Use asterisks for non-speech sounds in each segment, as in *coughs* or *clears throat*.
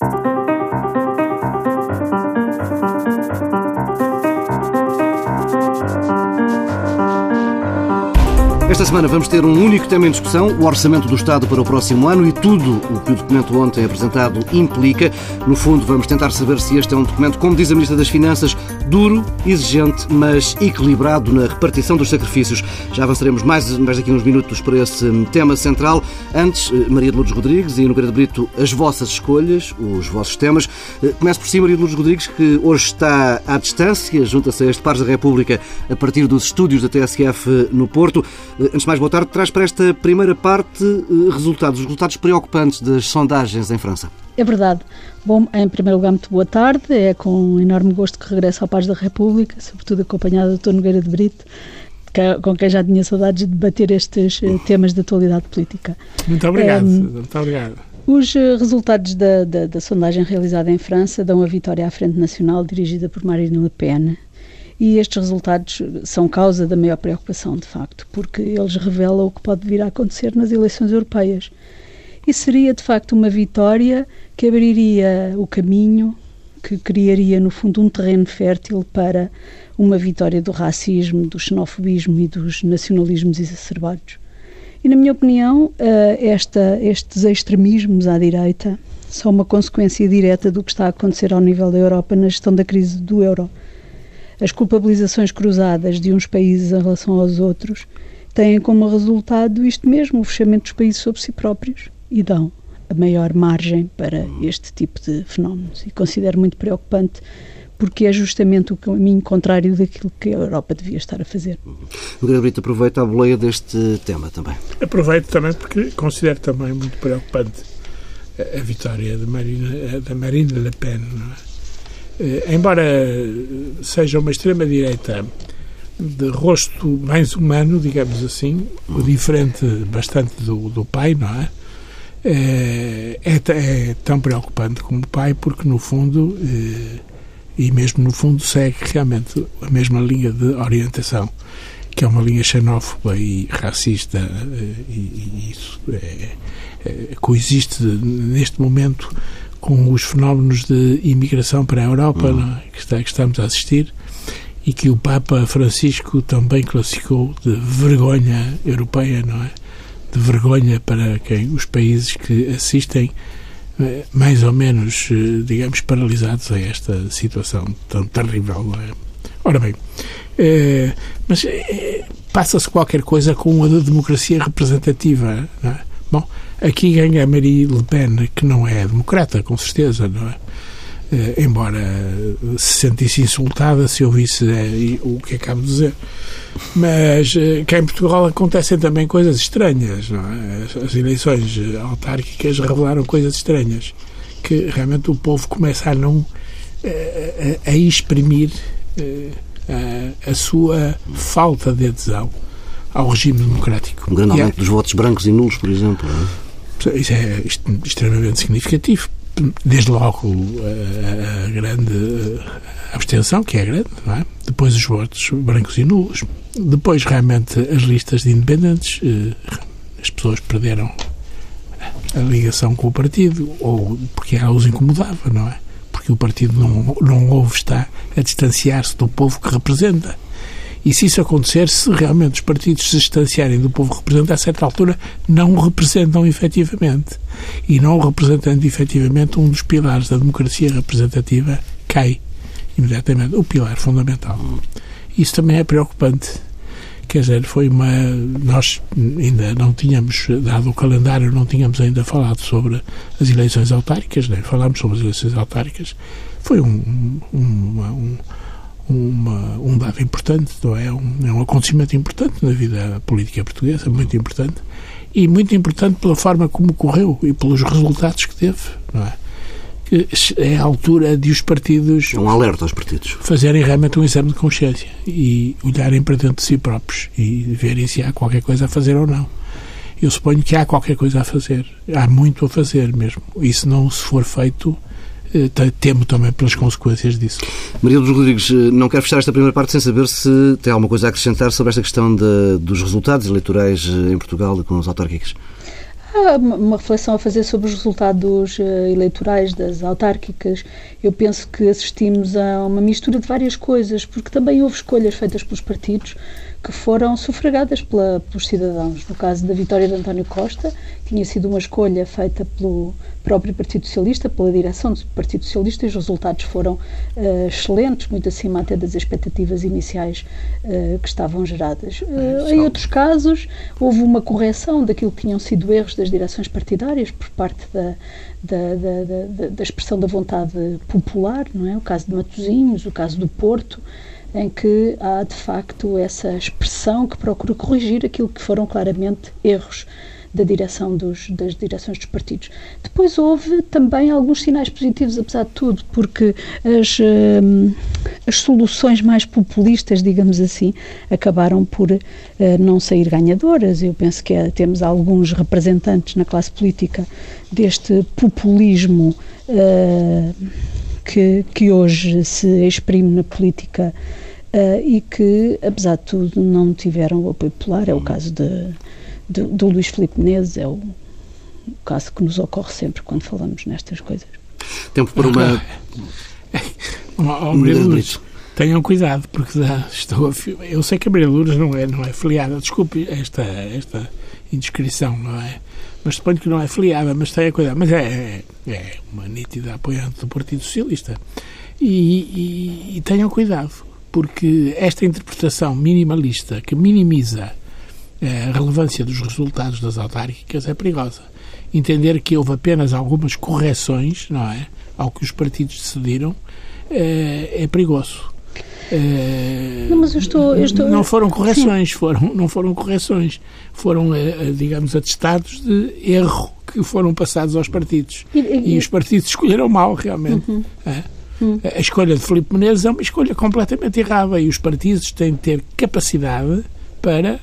Esta semana vamos ter um único tema em discussão, o Orçamento do Estado para o próximo ano e tudo o que o documento ontem apresentado implica. No fundo, vamos tentar saber se este é um documento, como diz a Ministra das Finanças, duro, exigente, mas equilibrado na repartição dos sacrifícios. Já avançaremos mais, mais daqui uns minutos para esse tema central. Antes, eh, Maria de Lourdes Rodrigues e Nogueira de Brito, as vossas escolhas, os vossos temas. Eh, começo por si, Maria de Lourdes Rodrigues, que hoje está à distância, junta-se a este Pares da República a partir dos estúdios da TSF no Porto. Eh, antes de mais, boa tarde. Traz para esta primeira parte eh, resultados, resultados preocupantes das sondagens em França. É verdade. Bom, em primeiro lugar, muito boa tarde. É com enorme gosto que regresso ao Paz da República, sobretudo acompanhado do Dr. Nogueira de Brito, com quem já tinha saudades de debater estes eh, temas de atualidade política. Muito obrigado. Um, muito obrigado. Os resultados da, da, da sondagem realizada em França dão a vitória à Frente Nacional, dirigida por Marine Le Pen, e estes resultados são causa da maior preocupação, de facto, porque eles revelam o que pode vir a acontecer nas eleições europeias. E seria, de facto, uma vitória que abriria o caminho, que criaria, no fundo, um terreno fértil para uma vitória do racismo, do xenofobismo e dos nacionalismos exacerbados. E, na minha opinião, eh, esta, estes extremismos à direita são uma consequência direta do que está a acontecer ao nível da Europa na gestão da crise do euro as culpabilizações cruzadas de uns países em relação aos outros têm como resultado isto mesmo, o fechamento dos países sobre si próprios e dão a maior margem para este tipo de fenómenos. E considero muito preocupante porque é justamente o caminho contrário daquilo que a Europa devia estar a fazer. O Brito aproveita a boleia deste tema também. Aproveito também porque considero também muito preocupante a vitória de Marine, da Marine Le Pen. É? Eh, embora seja uma extrema-direita de rosto mais humano, digamos assim, diferente bastante do, do pai, não é? É, é, é, tão preocupante como o pai, porque no fundo, eh, e mesmo no fundo, segue realmente a mesma linha de orientação, que é uma linha xenófoba e racista, eh, e, isso é, é, coexiste neste momento com os fenómenos de imigração para a Europa uhum. que, está, que estamos a assistir e que o Papa Francisco também classificou de vergonha europeia, não é? De vergonha para quem os países que assistem eh, mais ou menos, eh, digamos, paralisados a esta situação tão terrível, é? Ora bem, é, mas é, passa-se qualquer coisa com a democracia representativa, é? Bom, aqui ganha Marie Le Pen, que não é democrata, com certeza, não é? Uh, embora se sentisse insultada se ouvisse uh, o que acabo de dizer. Mas uh, cá em Portugal acontecem também coisas estranhas. Não é? as, eleições autárquicas revelaram coisas estranhas que realmente o povo começa a não a, a exprimir a, a sua falta de adesão ao regime democrático. Um grande aumento dos votos brancos e nulos, por exemplo. É? Isso é extremamente significativo. Desde logo a, a grande abstenção, que é grande, não é? Depois os votos brancos e nulos. Depois, realmente, as listas de independentes. Eh, as pessoas perderam a ligação com o partido, ou porque ela os incomodava, não é? Porque o partido não, não ouve, está a distanciar-se do povo que representa. E se isso acontecer, se realmente os partidos se distanciarem do povo representante, a certa altura não o representam efetivamente. E não o representando efetivamente, um dos pilares da democracia representativa cai imediatamente. O pilar fundamental. Isso também é preocupante. Quer dizer, foi uma. Nós ainda não tínhamos, dado o calendário, não tínhamos ainda falado sobre as eleições autárquicas, nem falámos sobre as eleições autárquicas. Foi um, um, um uma, um dado importante, não é? Um, é um acontecimento importante na vida política portuguesa, muito importante, e muito importante pela forma como ocorreu e pelos resultados que teve, não é? Que é a altura de os partidos. É um alerta aos partidos. Fazerem realmente um exame de consciência e olharem para dentro de si próprios e verem se há qualquer coisa a fazer ou não. Eu suponho que há qualquer coisa a fazer. Há muito a fazer mesmo. E se não se for feito, temo também pelas consequências disso. Maria dos Rodrigues, eh, não quero fechar esta primeira parte sem saber se tem alguma coisa a acrescentar sobre esta questão de, dos resultados eleitorais eh, em Portugal com os autárquicos. Há uma reflexão a fazer sobre os resultados eh, eleitorais das autárquicas. Eu penso que assistimos a uma mistura de várias coisas, porque também houve escolhas feitas pelos partidos que foram sufragadas pela, pelos cidadãos. No caso da vitória de António Costa, tinha sido uma escolha feita pelo próprio Partido Socialista, pela direção do Partido Socialista, e os resultados foram uh, excelentes, muito acima até das expectativas iniciais uh, que estavam geradas. Uh, em outros casos, houve uma correção daquilo que tinham sido erros das direções partidárias por parte da, da, da, da, da expressão da vontade popular, não é? O caso de Matosinhos, o caso do Porto em que há de facto essa expressão que procura corrigir aquilo que foram claramente erros da direção dos, das direções dos partidos. Depois houve também alguns sinais positivos, apesar de tudo, porque as, uh, as soluções mais populistas, digamos assim, acabaram por uh, não sair ganhadoras. Eu penso que é, temos alguns representantes na classe política deste populismo uh, que, que hoje se exprime na política uh, e que, apesar de tudo, não tiveram o apoio popular. É o caso de, de, do Luís Filipe Menezes, é o, o caso que nos ocorre sempre quando falamos nestas coisas. Tempo para uma. *laughs* oh, oh, tenham cuidado, porque já estou a, eu sei que a Maria Lourdes não é, não é filiada, desculpe esta, esta indiscrição, não é? Mas suponho que não é filiada, mas tenha cuidado. Mas é, é, é uma nítida apoiante do Partido Socialista. E, e, e tenham cuidado, porque esta interpretação minimalista que minimiza eh, a relevância dos resultados das autárquicas é perigosa. Entender que houve apenas algumas correções, não é? Ao que os partidos decidiram, é, é perigoso. É, não, mas eu estou, eu estou... não foram correções, foram, não foram correções, foram, eh, digamos, atestados de erro que foram passados aos partidos. E, e, e os partidos escolheram mal, realmente. Uhum. É. A escolha de Filipe Menezes é uma escolha completamente errada e os partidos têm de ter capacidade para eh,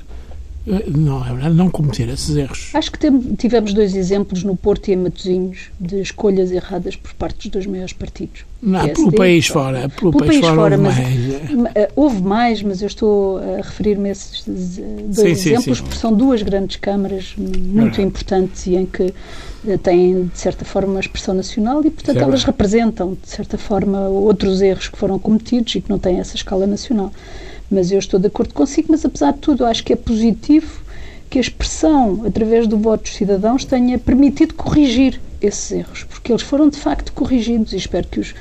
não, é verdade, não cometer esses erros. Acho que tivemos dois exemplos no Porto e em Matosinhos de escolhas erradas por parte dos dois maiores partidos. Não, PSD, pelo país fora. Pelo, pelo país, país fora, mas mais. Eh, houve mais, mas eu estou a referir-me a esses dois sim, exemplos, sim, sim. porque são duas grandes câmaras muito importantes e em que eh, têm, de certa forma, uma expressão nacional e, portanto, elas representam, de certa forma, outros erros que foram cometidos e que não têm essa escala nacional. Mas eu estou de acordo consigo, mas apesar de tudo, acho que é positivo que a expressão, através do voto dos cidadãos, tenha permitido corrigir esses erros, porque eles foram de facto corrigidos e espero que os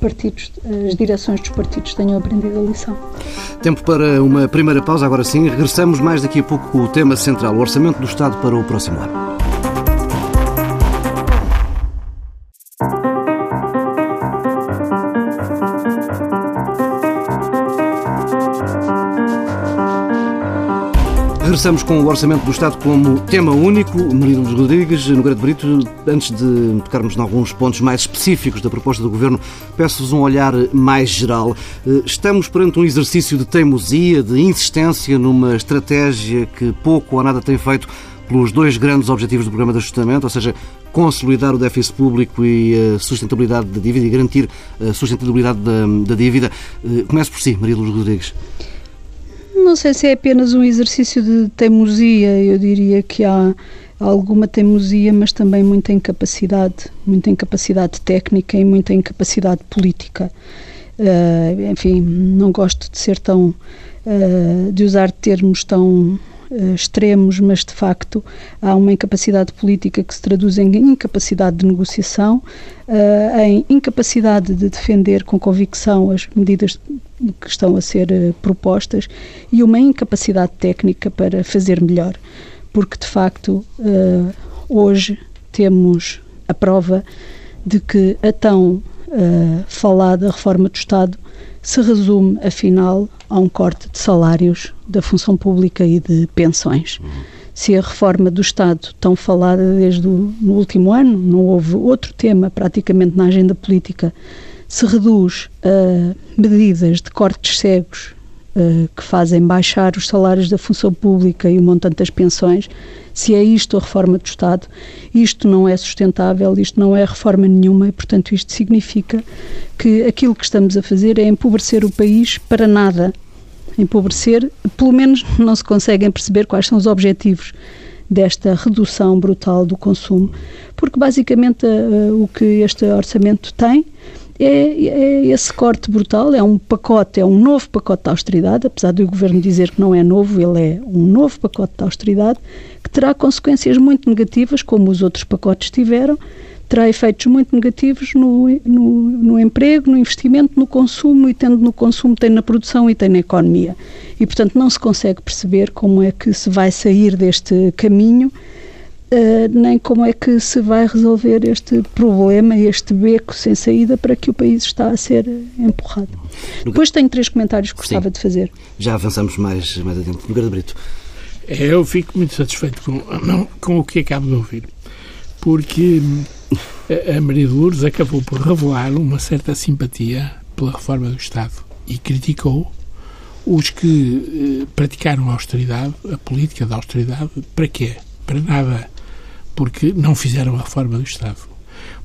partidos, as direções dos partidos tenham aprendido a lição. Tempo para uma primeira pausa, agora sim. Regressamos mais daqui a pouco com o tema central, o Orçamento do Estado para o próximo ano. Regressamos com o Orçamento do Estado como tema único. Maria Luz Rodrigues, no Grande Brito, antes de tocarmos em alguns pontos mais específicos da proposta do Governo, peço-vos um olhar mais geral. Eh, estamos perante um exercício de teimosia, de insistência numa estratégia que pouco ou nada tem feito pelos dois grandes objetivos do Programa de Ajustamento, ou seja, consolidar o déficit público e a sustentabilidade da dívida e garantir a sustentabilidade da, da dívida. Eh, Começo por si, Maria Luz Rodrigues. Não sei se é apenas um exercício de teimosia, eu diria que há alguma teimosia, mas também muita incapacidade, muita incapacidade técnica e muita incapacidade política. Uh, enfim, não gosto de ser tão. Uh, de usar termos tão uh, extremos, mas de facto há uma incapacidade política que se traduz em incapacidade de negociação, em incapacidade de defender com convicção as medidas que estão a ser propostas e uma incapacidade técnica para fazer melhor, porque de facto hoje temos a prova de que a tão falada reforma do Estado se resume, afinal, a um corte de salários da função pública e de pensões. Uhum. Se a reforma do Estado, tão falada desde o no último ano, não houve outro tema praticamente na agenda política, se reduz a medidas de cortes cegos uh, que fazem baixar os salários da função pública e o montante das pensões, se é isto a reforma do Estado, isto não é sustentável, isto não é reforma nenhuma e, portanto, isto significa que aquilo que estamos a fazer é empobrecer o país para nada. Empobrecer, pelo menos não se conseguem perceber quais são os objetivos desta redução brutal do consumo, porque basicamente uh, o que este orçamento tem é, é, esse corte brutal, é um pacote, é um novo pacote de austeridade, apesar do governo dizer que não é novo, ele é um novo pacote de austeridade que terá consequências muito negativas, como os outros pacotes tiveram, terá efeitos muito negativos no, no, no, emprego, no investimento, no consumo, e tendo no consumo, tem na produção e tem na economia. E, portanto, não se consegue perceber como é que se vai sair deste caminho, uh, nem como é que se vai resolver este problema, este beco sem saída para que o país está a ser empurrado. Depois tenho três comentários que gostava Sim. de fazer. Já avançamos mais, mais adiante. Nogueira Brito. Eu fico muito satisfeito com, não, *coughs* com o que acabo de ouvir, porque a Maria de Lourdes acabou por revelar uma certa simpatia pela reforma do Estado e criticou os que eh, praticaram a austeridade, a política da austeridade, para quê? Para nada. Porque não fizeram a reforma do Estado.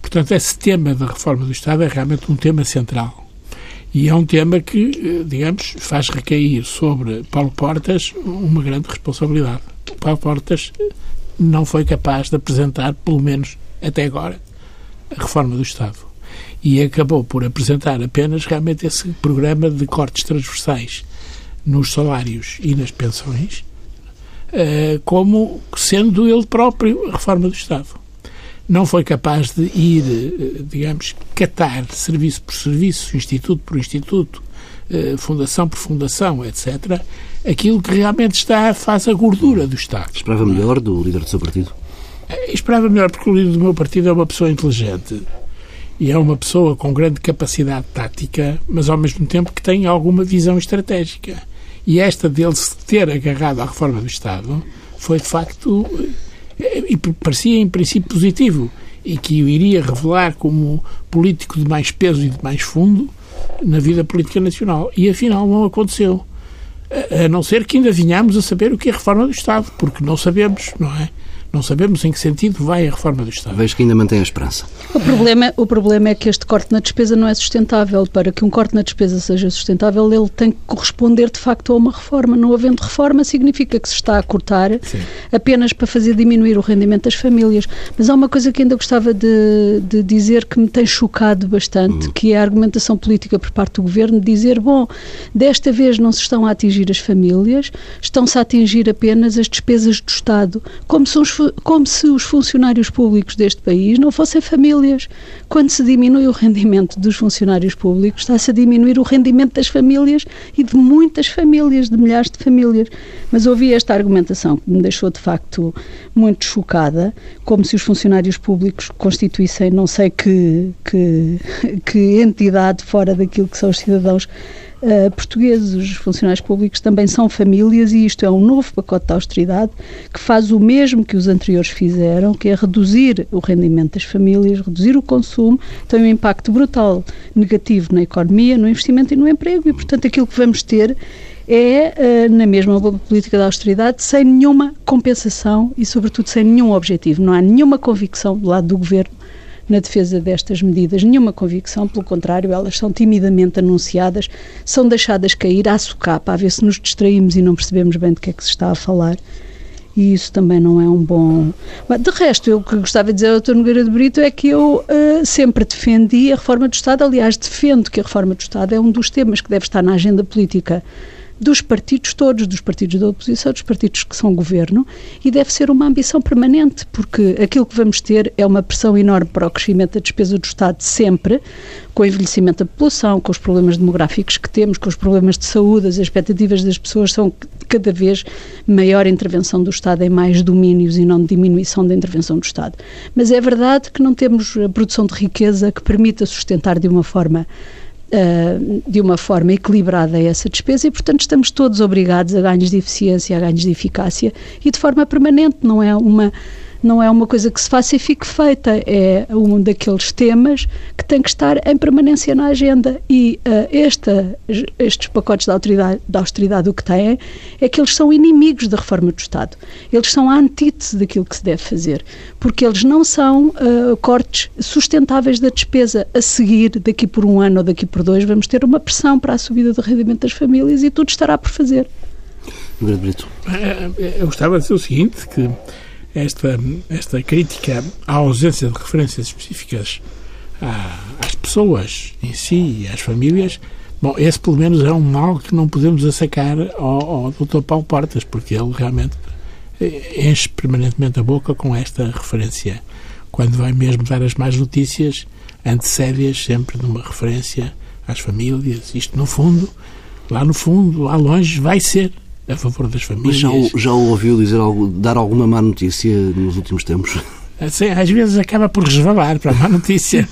Portanto, esse tema da reforma do Estado é realmente um tema central. E é um tema que, digamos, faz recair sobre Paulo Portas uma grande responsabilidade. Paulo Portas não foi capaz de apresentar, pelo menos até agora, a reforma do Estado. E acabou por apresentar apenas realmente esse programa de cortes transversais nos salários e nas pensões, como sendo ele próprio a reforma do Estado. Não foi capaz de ir, digamos, catar serviço por serviço, instituto por instituto, fundação por fundação, etc., aquilo que realmente está, faz a gordura do Estado. Esperava melhor do líder do seu partido? Esperava melhor, porque o líder do meu partido é uma pessoa inteligente e é uma pessoa com grande capacidade tática, mas ao mesmo tempo que tem alguma visão estratégica. E esta dele se ter agarrado à reforma do Estado foi de facto e parecia em princípio positivo e que o iria revelar como político de mais peso e de mais fundo na vida política nacional. E afinal não aconteceu. A não ser que ainda vinhamos a saber o que é reforma do Estado, porque não sabemos, não é? Não sabemos em que sentido vai a reforma do Estado. Vejo que ainda mantém a esperança. O problema, o problema é que este corte na despesa não é sustentável. Para que um corte na despesa seja sustentável, ele tem que corresponder de facto a uma reforma. Não havendo reforma, significa que se está a cortar Sim. apenas para fazer diminuir o rendimento das famílias. Mas há uma coisa que ainda gostava de, de dizer que me tem chocado bastante, hum. que é a argumentação política por parte do governo de dizer: bom, desta vez não se estão a atingir as famílias, estão-se a atingir apenas as despesas do Estado, como são os como se os funcionários públicos deste país não fossem famílias. Quando se diminui o rendimento dos funcionários públicos, está-se a diminuir o rendimento das famílias e de muitas famílias, de milhares de famílias. Mas ouvi esta argumentação que me deixou de facto muito chocada, como se os funcionários públicos constituíssem não sei que, que, *laughs* que entidade fora daquilo que são os cidadãos Uh, portugueses, os funcionários públicos também são famílias e isto é um novo pacote de austeridade que faz o mesmo que os anteriores fizeram, que é reduzir o rendimento das famílias, reduzir o consumo, tem um impacto brutal negativo na economia, no investimento e no emprego e, portanto, aquilo que vamos ter é, uh, na mesma política de austeridade, sem nenhuma compensação e, sobretudo, sem nenhum objetivo. Não há nenhuma convicção do lado do governo na defesa destas medidas, nenhuma convicção, pelo contrário, elas são timidamente anunciadas, são deixadas cair à socapa, a ver se nos distraímos e não percebemos bem do que é que se está a falar. E isso também não é um bom. Mas, de resto, eu que gostava de dizer ao Dr. Nogueira de Brito é que eu uh, sempre defendi a reforma do Estado. Aliás, defendo que a reforma do Estado é um dos temas que deve estar na agenda política dos partidos todos, dos partidos da oposição, dos partidos que são governo, e deve ser uma ambição permanente, porque aquilo que vamos ter é uma pressão enorme para o crescimento da despesa do Estado sempre, com o envelhecimento da população, com os problemas demográficos que temos, com os problemas de saúde, as expectativas das pessoas são cada vez maior intervenção do Estado em mais domínios e não diminuição da intervenção do Estado. Mas é verdade que não temos a produção de riqueza que permita sustentar de uma forma uh, de uma forma equilibrada essa despesa e, portanto, estamos todos obrigados a ganhos de eficiência, a ganhos de eficácia e de forma permanente, não é uma não é uma coisa que se faça e fique feita, é um daqueles temas que tem que estar em permanência na agenda. E uh, esta, estes pacotes de austeridade, de austeridade o que têm é que eles são inimigos da reforma do Estado. Eles são a antítese daquilo que se deve fazer, porque eles não são uh, cortes sustentáveis da despesa. A seguir, daqui por um ano ou daqui por dois, vamos ter uma pressão para a subida do rendimento das famílias e tudo estará por fazer. Brito. Eh, eu gostava de dizer o seguinte, que esta, esta crítica à ausência de referências específicas às pessoas em si e às famílias, bom, esse pelo menos é um mal que não podemos assacar ao, ao Dr. Paulo Portas, porque ele realmente enche permanentemente a boca com esta referência. Quando vai mesmo dar as más notícias, antecede-as sempre numa referência às famílias. Isto, no fundo, lá no fundo, lá longe, vai ser a favor das famílias. Mas já, já o ouviu dizer algo, dar alguma má notícia nos últimos tempos? Assim, às vezes acaba por resvalar para a má notícia.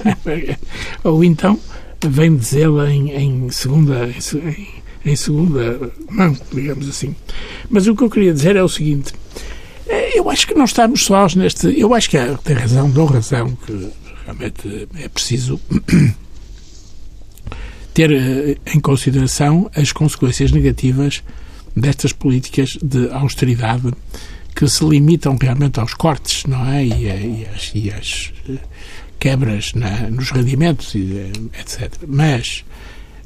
*laughs* Ou então vem dizê-la em, em, segunda em, em, segunda mão, digamos assim. Mas o que eu queria dizer é o seguinte. Eh, eu acho que não estamos sós neste... Eu acho que tem razão, dou razão, que realmente é preciso *clears throat* ter eh, em consideração as consequências negativas destas políticas de austeridade que se limitam realmente aos cortes, não é? E, e, as, e as, eh, quebras na, nos rendimentos, eh, etc. Mas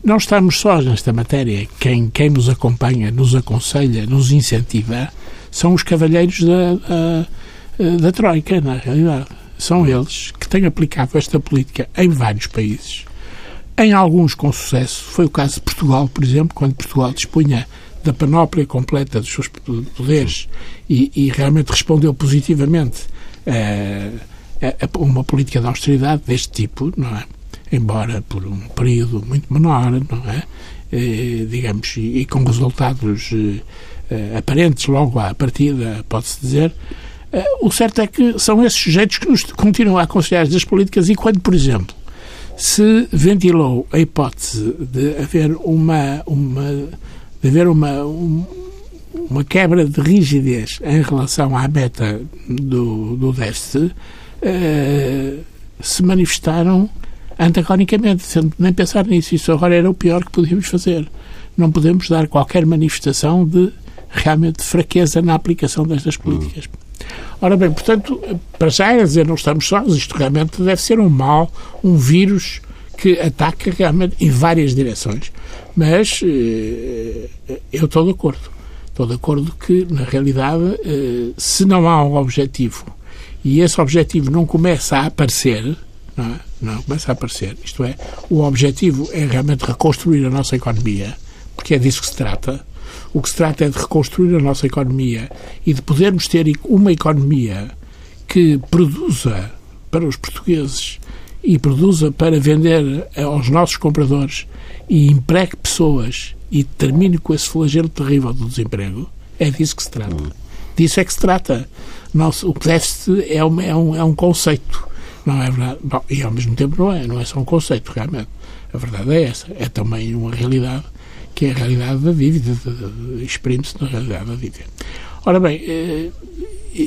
não estamos sós nesta matéria. Quem, quem nos acompanha, nos aconselha, nos incentiva, são os cavalheiros da, da, da Troika, na realidade. São eles que têm aplicado esta política em vários países. Em alguns com sucesso. Foi o caso de Portugal, por exemplo, quando Portugal dispunha da panóplia completa dos seus poderes e, e realmente respondeu positivamente a, a, uma política de austeridade deste tipo, não é? Embora por um período muito menor, não é? E, digamos, e, e, com resultados eh, aparentes logo à partida, pode-se dizer, eh, o certo é que são esses sujeitos que nos continuam a aconselhar as políticas e quando, por exemplo, se ventilou a hipótese de haver uma, uma de haver uma, uma quebra de rigidez em relação à meta do, do déficit, eh, se manifestaram antagonicamente, sendo nem pensar nisso. Isso agora era o pior que podíamos fazer. Não podemos dar qualquer manifestação de realmente fraqueza na aplicação destas políticas. Ora bem, portanto, para já é dizer, não estamos sós, isto realmente deve ser um mal, um vírus que ataca realmente em várias direções. Mas eh, eu estou de acordo. Estou de acordo que, na realidade, eh, se não há um objetivo e esse objetivo não começa a aparecer, não, é? não começa a aparecer, isto é, o objetivo é realmente reconstruir a nossa economia, porque é disso que se trata. O que se trata é de reconstruir a nossa economia e de podermos ter uma economia que produza para os portugueses e produza para vender aos nossos compradores e empregue pessoas e termine com esse flagelo terrível do desemprego, é disso que se trata. Hum. Disso é que se trata. O déficit é, uma, é, um, é um conceito, não é verdade? Bom, e ao mesmo tempo não é, não é só um conceito, realmente. A verdade é essa. É também uma realidade que é a realidade da dívida, exprime-se na realidade da dívida. Ora bem, eh,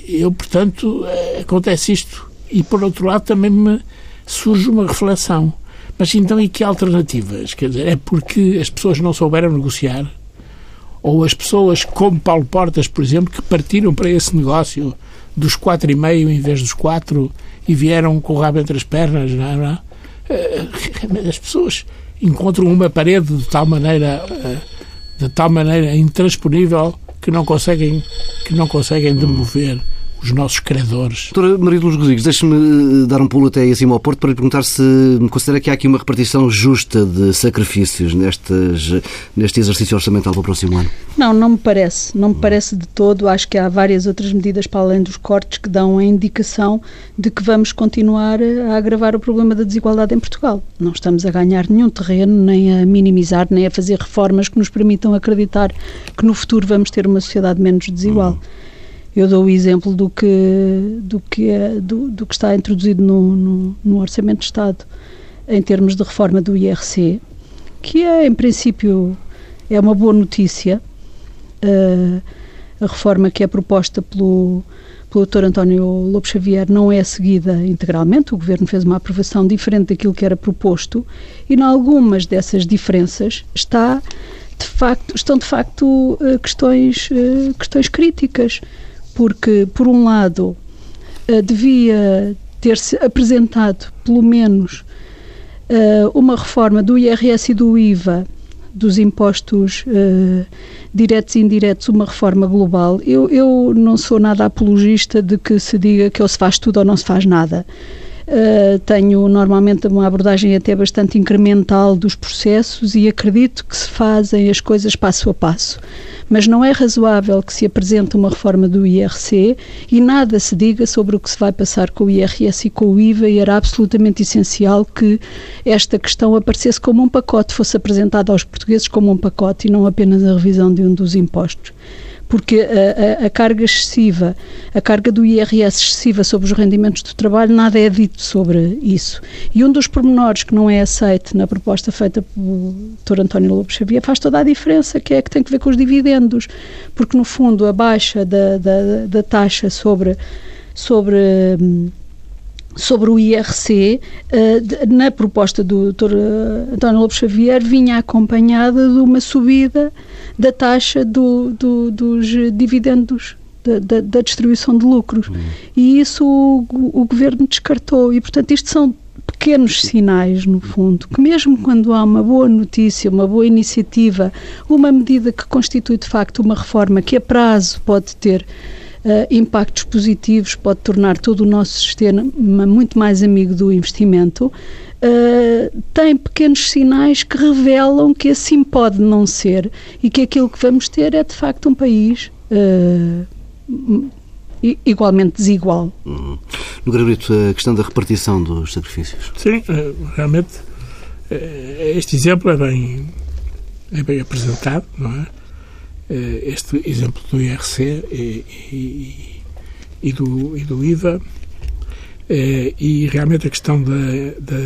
eu, portanto, eh, acontece isto. E, por outro lado, também me surge uma reflexão. Mas então, e que alternativas? Quer dizer, é porque as pessoas não souberam negociar? Ou as pessoas, como Paulo Portas, por exemplo, que partiram para esse negócio dos quatro e meio em vez dos quatro e vieram com o rabo entre as pernas, não é? Não é? Eh, as pessoas encontram uma parede de tal maneira eh, de tal maneira intransponível que não conseguem que não conseguem demover os nossos credores. Doutora Maria Luz Rodrigues, deixe-me eh, dar um pulo até aí acima ao Porto para lhe perguntar se considera que há aqui uma repartição justa de sacrifícios nestes, neste exercício orçamental para o próximo ano. Não, não me parece. Não me parece de todo. Acho que há várias outras medidas para além dos cortes que dão a indicação de que vamos continuar a agravar o problema da desigualdade em Portugal. Não estamos a ganhar nenhum terreno, nem a minimizar, nem a fazer reformas que nos permitam acreditar que no futuro vamos ter uma sociedade menos desigual. Uhum. Eu dou o exemplo do que, do que, é, do, do que está introduzido no, no, no, Orçamento de Estado em termos de reforma do IRC, que é, em princípio, é uma boa notícia. Uh, a reforma que é proposta pelo, pelo Dr. António Lobo Xavier não é seguida integralmente. O Governo fez uma aprovação diferente daquilo que era proposto e, em algumas dessas diferenças, está de facto, estão de facto uh, questões, uh, questões críticas porque, por um lado, uh, devia ter-se apresentado, pelo menos, uh, uma reforma do IRS e do IVA dos impostos uh, diretos e indiretos uma reforma global. Eu, eu não sou nada apologista de que se diga que ou se faz tudo ou não se faz nada. Uh, tenho normalmente uma abordagem até bastante incremental dos processos e acredito que se fazem as coisas passo a passo. Mas não é razoável que se apresente uma reforma do IRC e nada se diga sobre o que se vai passar com o IRS e com o IVA e era absolutamente essencial que esta questão aparecesse como um pacote, fosse apresentada aos portugueses como um pacote e não apenas a revisão de um dos impostos porque a, a, a, carga excessiva, a carga do IRS excessiva sobre os rendimentos do trabalho, nada é dito sobre isso. E um dos pormenores que não é aceito na proposta feita pelo Dr. António Lopes Xavier faz toda a diferença, que é que tem que ver com os dividendos, porque no fundo a baixa da, da, da taxa sobre, sobre hum, sobre o IRC, eh, na proposta do Dr. Eh, António Lopes Xavier, vinha acompanhada de uma subida da taxa do, do, dos dividendos da, da, distribuição de lucros. Uhum. E isso o, o, governo descartou. E, portanto, isto são pequenos sinais, no fundo, que mesmo quando há uma boa notícia, uma boa iniciativa, uma medida que constitui de facto uma reforma que a prazo pode ter impactos positivos, pode tornar todo o nosso sistema muito mais amigo do investimento, uh, tem pequenos sinais que revelam que assim pode não ser e que aquilo que vamos ter é de facto um país uh, igualmente desigual. Uhum. No Gabrielito, a questão da repartição dos sacrifícios. Sim, realmente este exemplo é bem, é bem apresentado, não é? Eh, este exemplo do IRC e, e, e, do, e do IVA eh, e realmente a questão da, da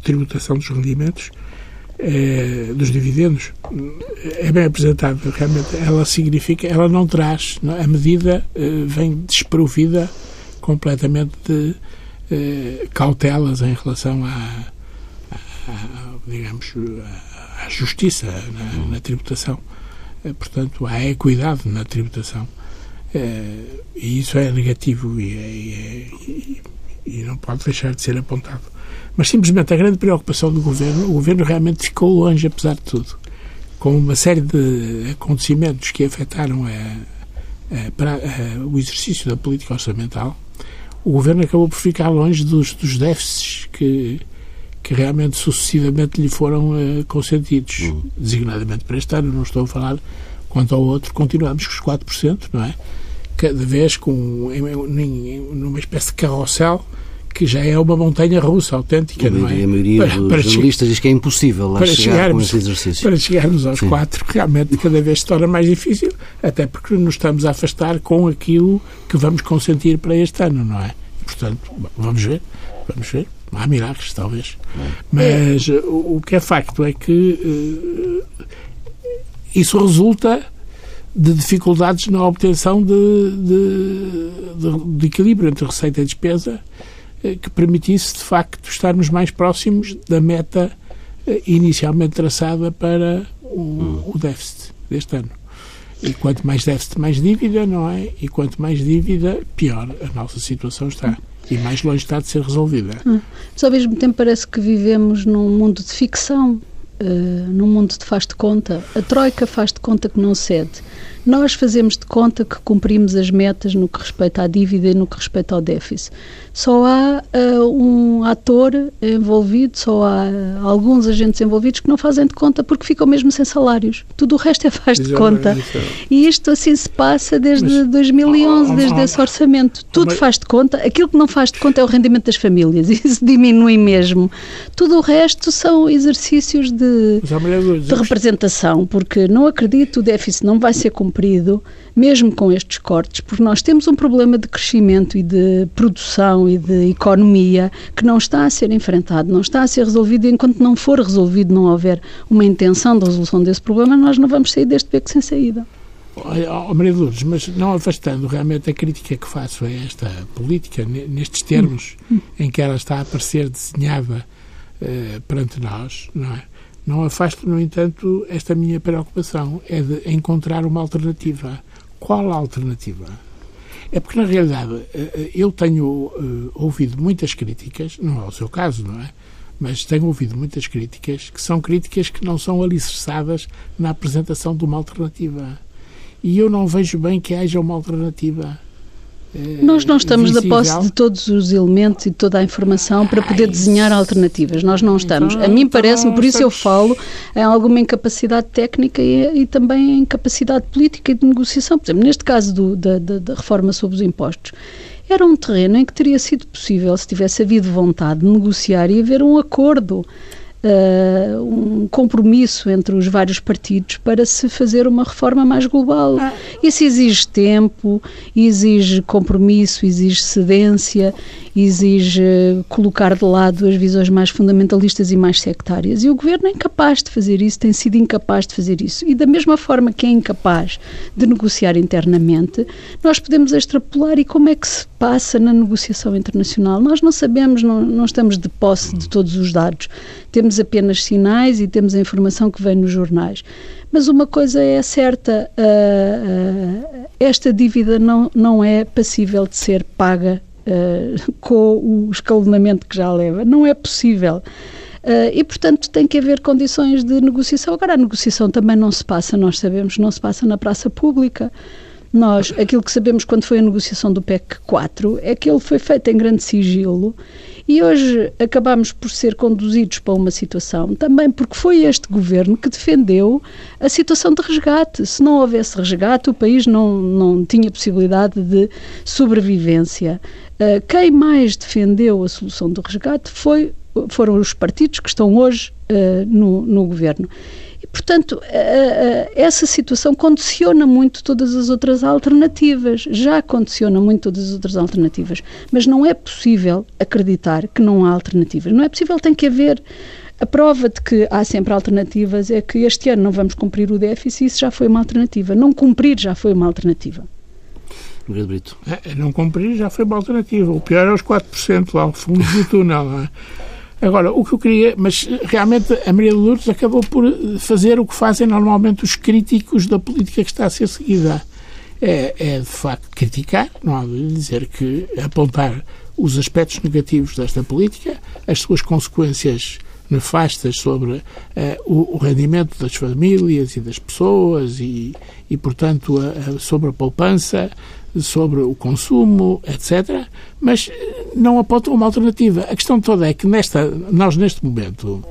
tributação dos rendimentos eh, dos dividendos é bem apresentado realmente. Ela significa ela não traz a medida vem desprovida completamente de cautelas em relação à, à digamos à, justiça na, na tributação. eh, portanto, há equidade na tributação. Eh, e isso é negativo e, é, e, e, não pode deixar de ser apontado. Mas simplesmente a grande preocupação do governo, o governo realmente ficou longe, apesar de tudo, com uma série de acontecimentos que afetaram a, a, para, a, o exercício da política orçamental. O governo acabou por ficar longe dos, dos déficits que que realmente sucessivamente lhe foram uh, consentidos, uhum. designadamente para este ano, não estou a falar quanto ao outro, continuamos com os 4%, não é? Cada vez com em, em, numa espécie de carrossel que já é uma montanha russa autêntica, a não é? A maioria para, dos jornalistas diz que é impossível lá chegar chegarmos, com esse exercício. Para chegarmos aos Sim. quatro, realmente cada vez se torna mais difícil, até porque nos estamos a afastar com aquilo que vamos consentir para este ano, não é? Portanto, vamos ver, vamos ver. Há milagres, talvez. Mas uh, o que é facto é que uh, isso resulta de dificuldades na obtenção de, de, de, de equilíbrio entre receita e despesa uh, que permitisse, de facto, estarmos mais próximos da meta inicialmente traçada para o, o déficit deste ano. E quanto mais déficit, mais dívida, não é? E quanto mais dívida, pior a nossa situação está e mais longe está de ser resolvida. Hum. Mas ao mesmo tempo parece que vivemos num mundo de ficção, uh, num mundo de faz de conta. A Troika faz de conta que não cede. Nós fazemos de conta que cumprimos as metas no que respeita à dívida e no que respeita ao déficit. Só há uh, um ator envolvido, só há uh, alguns agentes envolvidos que não fazem de conta porque ficam mesmo sem salários. Tudo o resto é faz de conta. E isto assim se passa desde Mas, 2011, desde esse orçamento. Tudo faz de conta. Aquilo que não faz de conta é o rendimento das famílias. *laughs* Isso diminui mesmo. Tudo o resto são exercícios de, de representação, porque não acredito, o déficit não vai ser cumprido cumprido, mesmo com estes cortes, porque nós temos um problema de crescimento e de produção e de economia que não está a ser enfrentado, não está a ser resolvido. E enquanto não for resolvido, não houver uma intenção de resolução desse problema, nós não vamos sair deste beco sem saída. Oh, Maria Lourdes, mas não afastando realmente a crítica que faço a esta política, nestes termos hum. em que ela está a aparecer desenhada eh, perante nós, não é? Não afasto, no entanto, esta minha preocupação, é de encontrar uma alternativa. Qual a alternativa? É porque, na realidade, eh, eh, eu tenho uh, ouvido muitas críticas, não é o seu caso, não é? mas tenho ouvido muitas críticas que são críticas que não são alicerçadas na apresentação de uma alternativa. E eu não vejo bem que haja uma alternativa. Eh, Nós não estamos da posse de todos os elementos e de toda a informação para poder desenhar alternativas. Nós não estamos. Então, a mim parece-me, por isso eu falo em alguma incapacidade técnica e, e, também em capacidade política e de negociação. Por exemplo, neste caso do, da, da, da reforma sobre os impostos, era um terreno em que teria sido possível, se tivesse havido vontade de negociar e haver um acordo uh, um compromisso entre os vários partidos para se fazer uma reforma mais global. Ah. Isso exige tempo, exige compromisso, exige cedência, exige colocar de lado as visões mais fundamentalistas e mais sectárias. E o governo é incapaz de fazer isso, tem sido incapaz de fazer isso. E da mesma forma que é incapaz de negociar internamente, nós podemos extrapolar e como é que se passa na negociação internacional. Nós não sabemos, não, não estamos de posse de todos os dados. Temos apenas sinais e temos a informação que vem nos jornais. Mas uma coisa é certa: uh, uh, esta dívida não, não é passível de ser paga uh, com o escalonamento que já leva. Não é possível. Uh, e, portanto, tem que haver condições de negociação. Agora, a negociação também não se passa, nós sabemos, não se passa na praça pública. Nós, aquilo que sabemos quando foi a negociação do PEC 4 é que ele foi feito em grande sigilo e hoje acabamos por ser conduzidos para uma situação também porque foi este governo que defendeu a situação de resgate. Se não houvesse resgate, o país não, não tinha possibilidade de sobrevivência. Uh, quem mais defendeu a solução do resgate foi, foram os partidos que estão hoje uh, no, no governo. E, portanto, essa situação condiciona muito todas as outras alternativas, já condiciona muito todas as outras alternativas, mas não é possível acreditar que não há alternativas. Não é possível, tem que haver. A prova de que há sempre alternativas é que este ano não vamos cumprir o déficit, isso já foi uma alternativa. Não cumprir já foi uma alternativa. Brito. É, não cumprir já foi uma alternativa. O pior é os 4% lá ao fundo do túnel. Não é? Agora, o que eu queria, mas realmente a Maria de Lourdes acabou por fazer o que fazem normalmente os críticos da política que está a ser seguida. É, é de facto criticar, não há de dizer que apontar os aspectos negativos desta política, as suas consequências nefastas sobre uh, o, o, rendimento das famílias e das pessoas e, e portanto, a, a, sobre a poupança, sobre o consumo, etc., mas eh, não apontam uma alternativa. A questão toda é que nesta, nós, neste momento,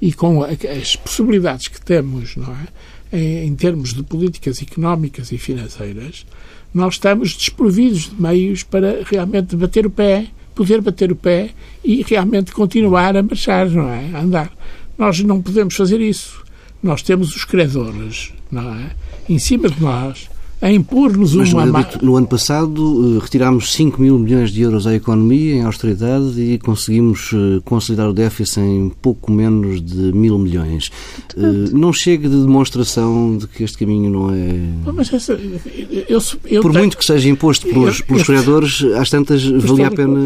e com as possibilidades que temos não é, em, em termos de políticas económicas e financeiras, nós estamos desprovidos de meios para realmente bater o pé, poder bater o pé e realmente continuar a marchar, não é? A andar. Nós não podemos fazer isso. Nós temos os credores, não é? Em cima de nós a impor-nos uma... Mas, no ano passado eh, retirámos 5 mil milhões de euros à economia em austeridade e conseguimos eh, consolidar o déficit em pouco menos de mil milhões. Portanto, não chega de demonstração de que este caminho não é... Mas essa, eu, eu Por tenho... muito que seja imposto pelos, pelos eu, criadores, às tantas valia a pena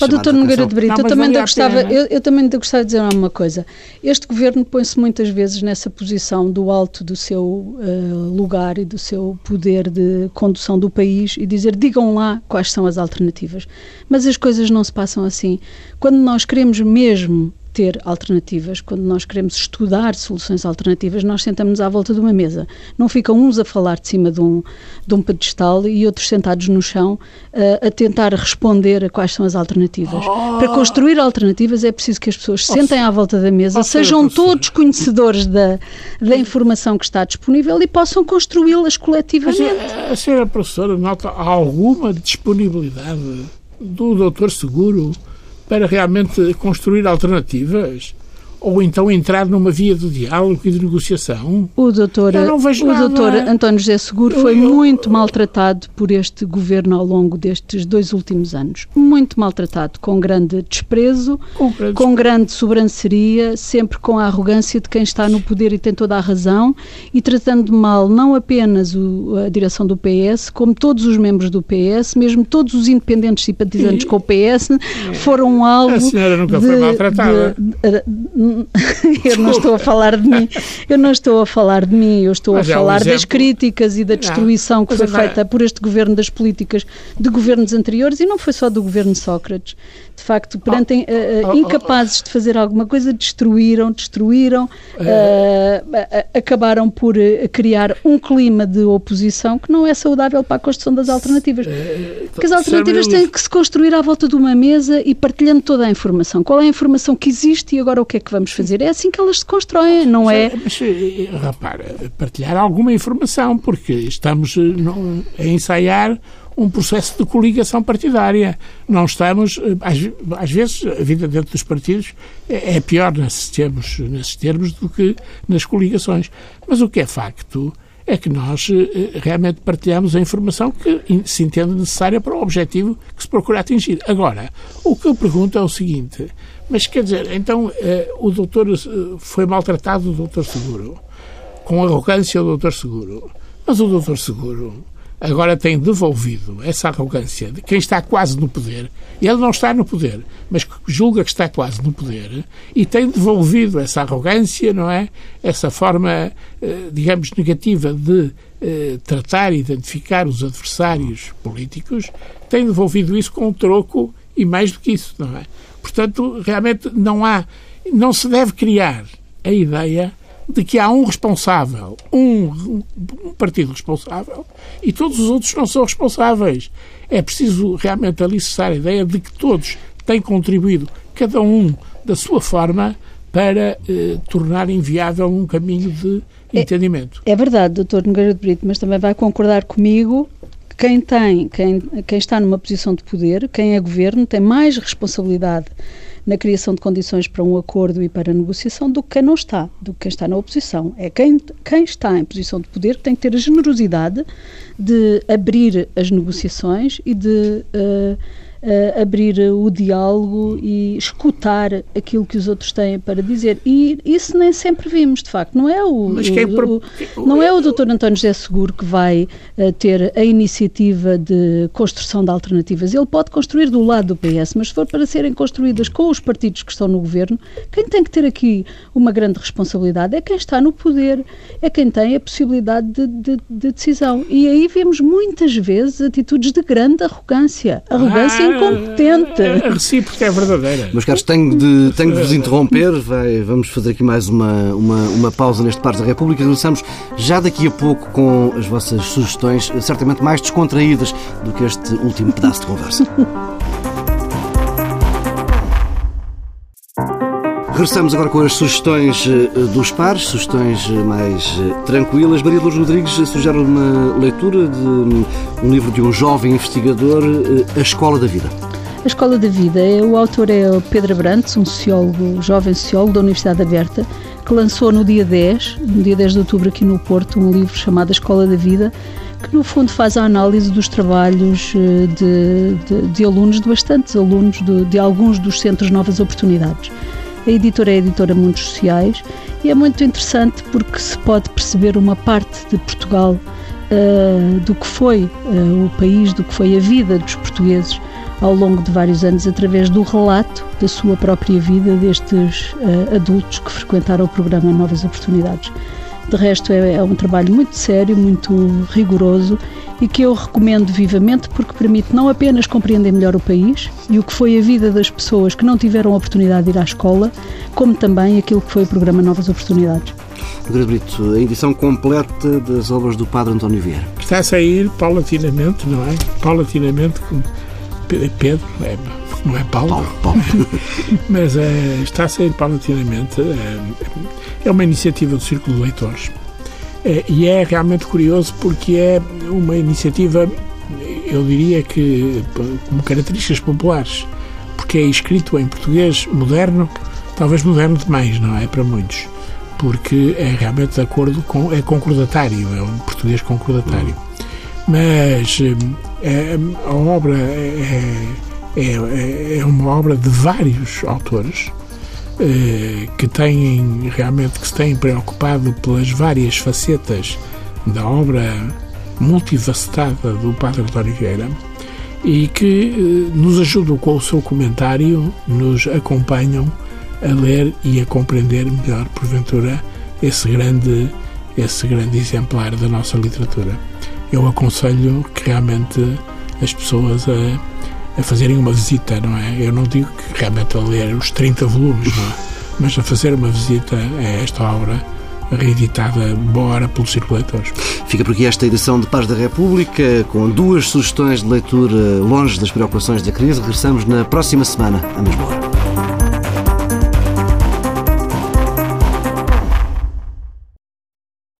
oh, Doutor Nogueira de Brito, eu, também gostava, eu, eu também gostava de dizer uma coisa. Este governo põe-se muitas vezes nessa posição do alto do seu uh, lugar e do seu poder poder de condução do país e dizer digam lá quais são as alternativas. Mas as coisas não se passam assim. Quando nós queremos mesmo ter alternativas, quando nós queremos estudar soluções alternativas, nós sentamos-nos à volta de uma mesa. Não ficam uns a falar de cima de um, de um pedestal e outros sentados no chão uh, a tentar responder a quais são as alternativas. Oh. Para construir alternativas é preciso que as pessoas oh. sentem à volta da mesa, oh, sejam todos conhecedores da, da informação que está disponível e possam construí-las coletivamente. A, a senhora professora nota alguma disponibilidade do doutor Seguro para realmente construir alternativas? Ou então entrar numa via de diálogo e de negociação. O doutor, o doutor António José Seguro foi eu, eu, muito maltratado por este governo ao longo destes dois últimos anos. Muito maltratado, com grande desprezo, com grande, com grande sobranceria, sempre com a arrogância de quem está no poder e tem toda a razão, e tratando mal não apenas o, a direção do PS, como todos os membros do PS, mesmo todos os independentes simpatizantes e, com o PS, foram alvo. A senhora nunca de, foi maltratada. De, de, não, *laughs* eu não estou a falar de mim, eu não estou a falar de mim, eu estou Mas a falar um das críticas e da destruição que foi feita por este governo das políticas de governos anteriores e não foi só do governo Sócrates. De facto, perante oh, uh, incapazes de fazer alguma coisa, destruíram, destruíram, uh, acabaram por criar um clima de oposição que não é saudável para a construção das alternativas. Porque as alternativas têm que se construir à volta de uma mesa e partilhando toda a informação. Qual é a informação que existe e agora o que é que vamos fazer? É assim que elas se constroem, não é? Mas, repara, partilhar alguma informação, porque estamos a ensaiar um processo de coligação partidária. Não estamos, eh, às, às vezes, a vida dentro dos partidos é, é pior nesses termos, nesses termos do que nas coligações. Mas o que é facto é que nós eh, realmente partilhamos a informação que se entende necessária para o objetivo que se procura atingir. Agora, o que eu pergunto é o seguinte, mas quer dizer, então eh, o doutor foi maltratado, o doutor Seguro, com arrogância o doutor Seguro, mas o doutor Seguro agora tem devolvido essa arrogância de quem está quase no poder. Ele não está no poder, mas julga que está quase no poder e tem devolvido essa arrogância, não é? Essa forma, eh, digamos, negativa de eh, tratar e identificar os adversários políticos, tem devolvido isso com um troco e mais do que isso, não é? Portanto, realmente não há, não se deve criar a ideia de que há um responsável, um, um, partido responsável, e todos os outros não são responsáveis. É preciso realmente alicerçar a ideia de que todos têm contribuído, cada um da sua forma, para eh, tornar inviável um caminho de é, entendimento. É, é verdade, doutor Nogueira de Brito, mas também vai concordar comigo quem tem, quem, quem está numa posição de poder, quem é governo, tem mais responsabilidade na criação de condições para um acordo e para a negociação do que quem não está, do que quem está na oposição. É quem, quem está em posição de poder que tem que ter a generosidade de abrir as negociações e de uh, uh, abrir o diálogo e escutar aquilo que os outros têm para dizer. E isso nem sempre vimos, de facto. Não é o, o, o não é o Dr. António José Seguro que vai uh, ter a iniciativa de construção de alternativas. Ele pode construir do lado do PS, mas se for para serem construídas com os partidos que estão no governo, quem tem que ter aqui uma grande responsabilidade é quem está no poder, é quem tem a possibilidade de, de, de decisão. E aí vemos muitas vezes atitudes de grande arrogância. Arrogância ah, incompetente. A recíproca é verdadeira. Meus caros, tenho de, tenho de vos interromper. Vai, vamos fazer aqui mais uma, uma, uma pausa neste Pares da República. Regressamos já daqui a pouco com as vossas sugestões, certamente mais descontraídas do que este último pedaço de conversa. *laughs* Regressamos agora com as sugestões eh, dos pares, sugestões eh, mais eh, tranquilas. Maria Lourdes Rodrigues sugere uma leitura de hum, um livro de um jovem investigador, A Escola da Vida. A Escola da Vida, é, o autor é o Pedro Abrantes, um sociólogo, jovem sociólogo da Universidade Aberta, que lançou no dia 10, no dia 10 de outubro aqui no Porto, um livro chamado A Escola da Vida, que no fundo faz a análise dos trabalhos de, de, de alunos, de bastantes alunos, de, de alguns dos centros Novas Oportunidades. A editora é a editora Mundos Sociais e é muito interessante porque se pode perceber uma parte de Portugal uh, do que foi uh, o país, do que foi a vida dos portugueses ao longo de vários anos através do relato da sua própria vida destes uh, adultos que frequentaram o programa Novas Oportunidades. De resto, é, é um trabalho muito sério, muito rigoroso e que eu recomendo vivamente porque permite não apenas compreender melhor o país e o que foi a vida das pessoas que não tiveram a oportunidade de ir à escola, como também aquilo que foi o programa Novas Oportunidades. Pedro Brito, a edição completa das obras do Padre António Vieira. Está a sair paulatinamente, não é? Paulatinamente, com Pedro, é, não é Paulo, Paulo, Paulo. *laughs* mas é, está a sair paulatinamente. É, é uma iniciativa do Círculo de Leitores e é realmente curioso porque é uma iniciativa, eu diria que com características populares, porque é escrito em português moderno, talvez moderno demais, não é? Para muitos. Porque é realmente de acordo com. é concordatário, é um português concordatário. Mas é, a obra é, é, é uma obra de vários autores que têm realmente que se têm preocupado pelas várias facetas da obra multifacetada do Padre António Vieira e que eh, nos ajudam com o seu comentário, nos acompanham a ler e a compreender melhor, porventura, esse grande, esse grande exemplar da nossa literatura. Eu aconselho que realmente as pessoas a, a fazerem uma visita, não é? Eu não digo que realmente a ler os 30 volumes, não é? Mas a fazer uma visita a esta obra reeditada boa pelos circuladores. Fica por aqui esta edição de Paz da República, com duas sugestões de leitura longe das preocupações da crise. Regressamos na próxima semana, à mesma hora.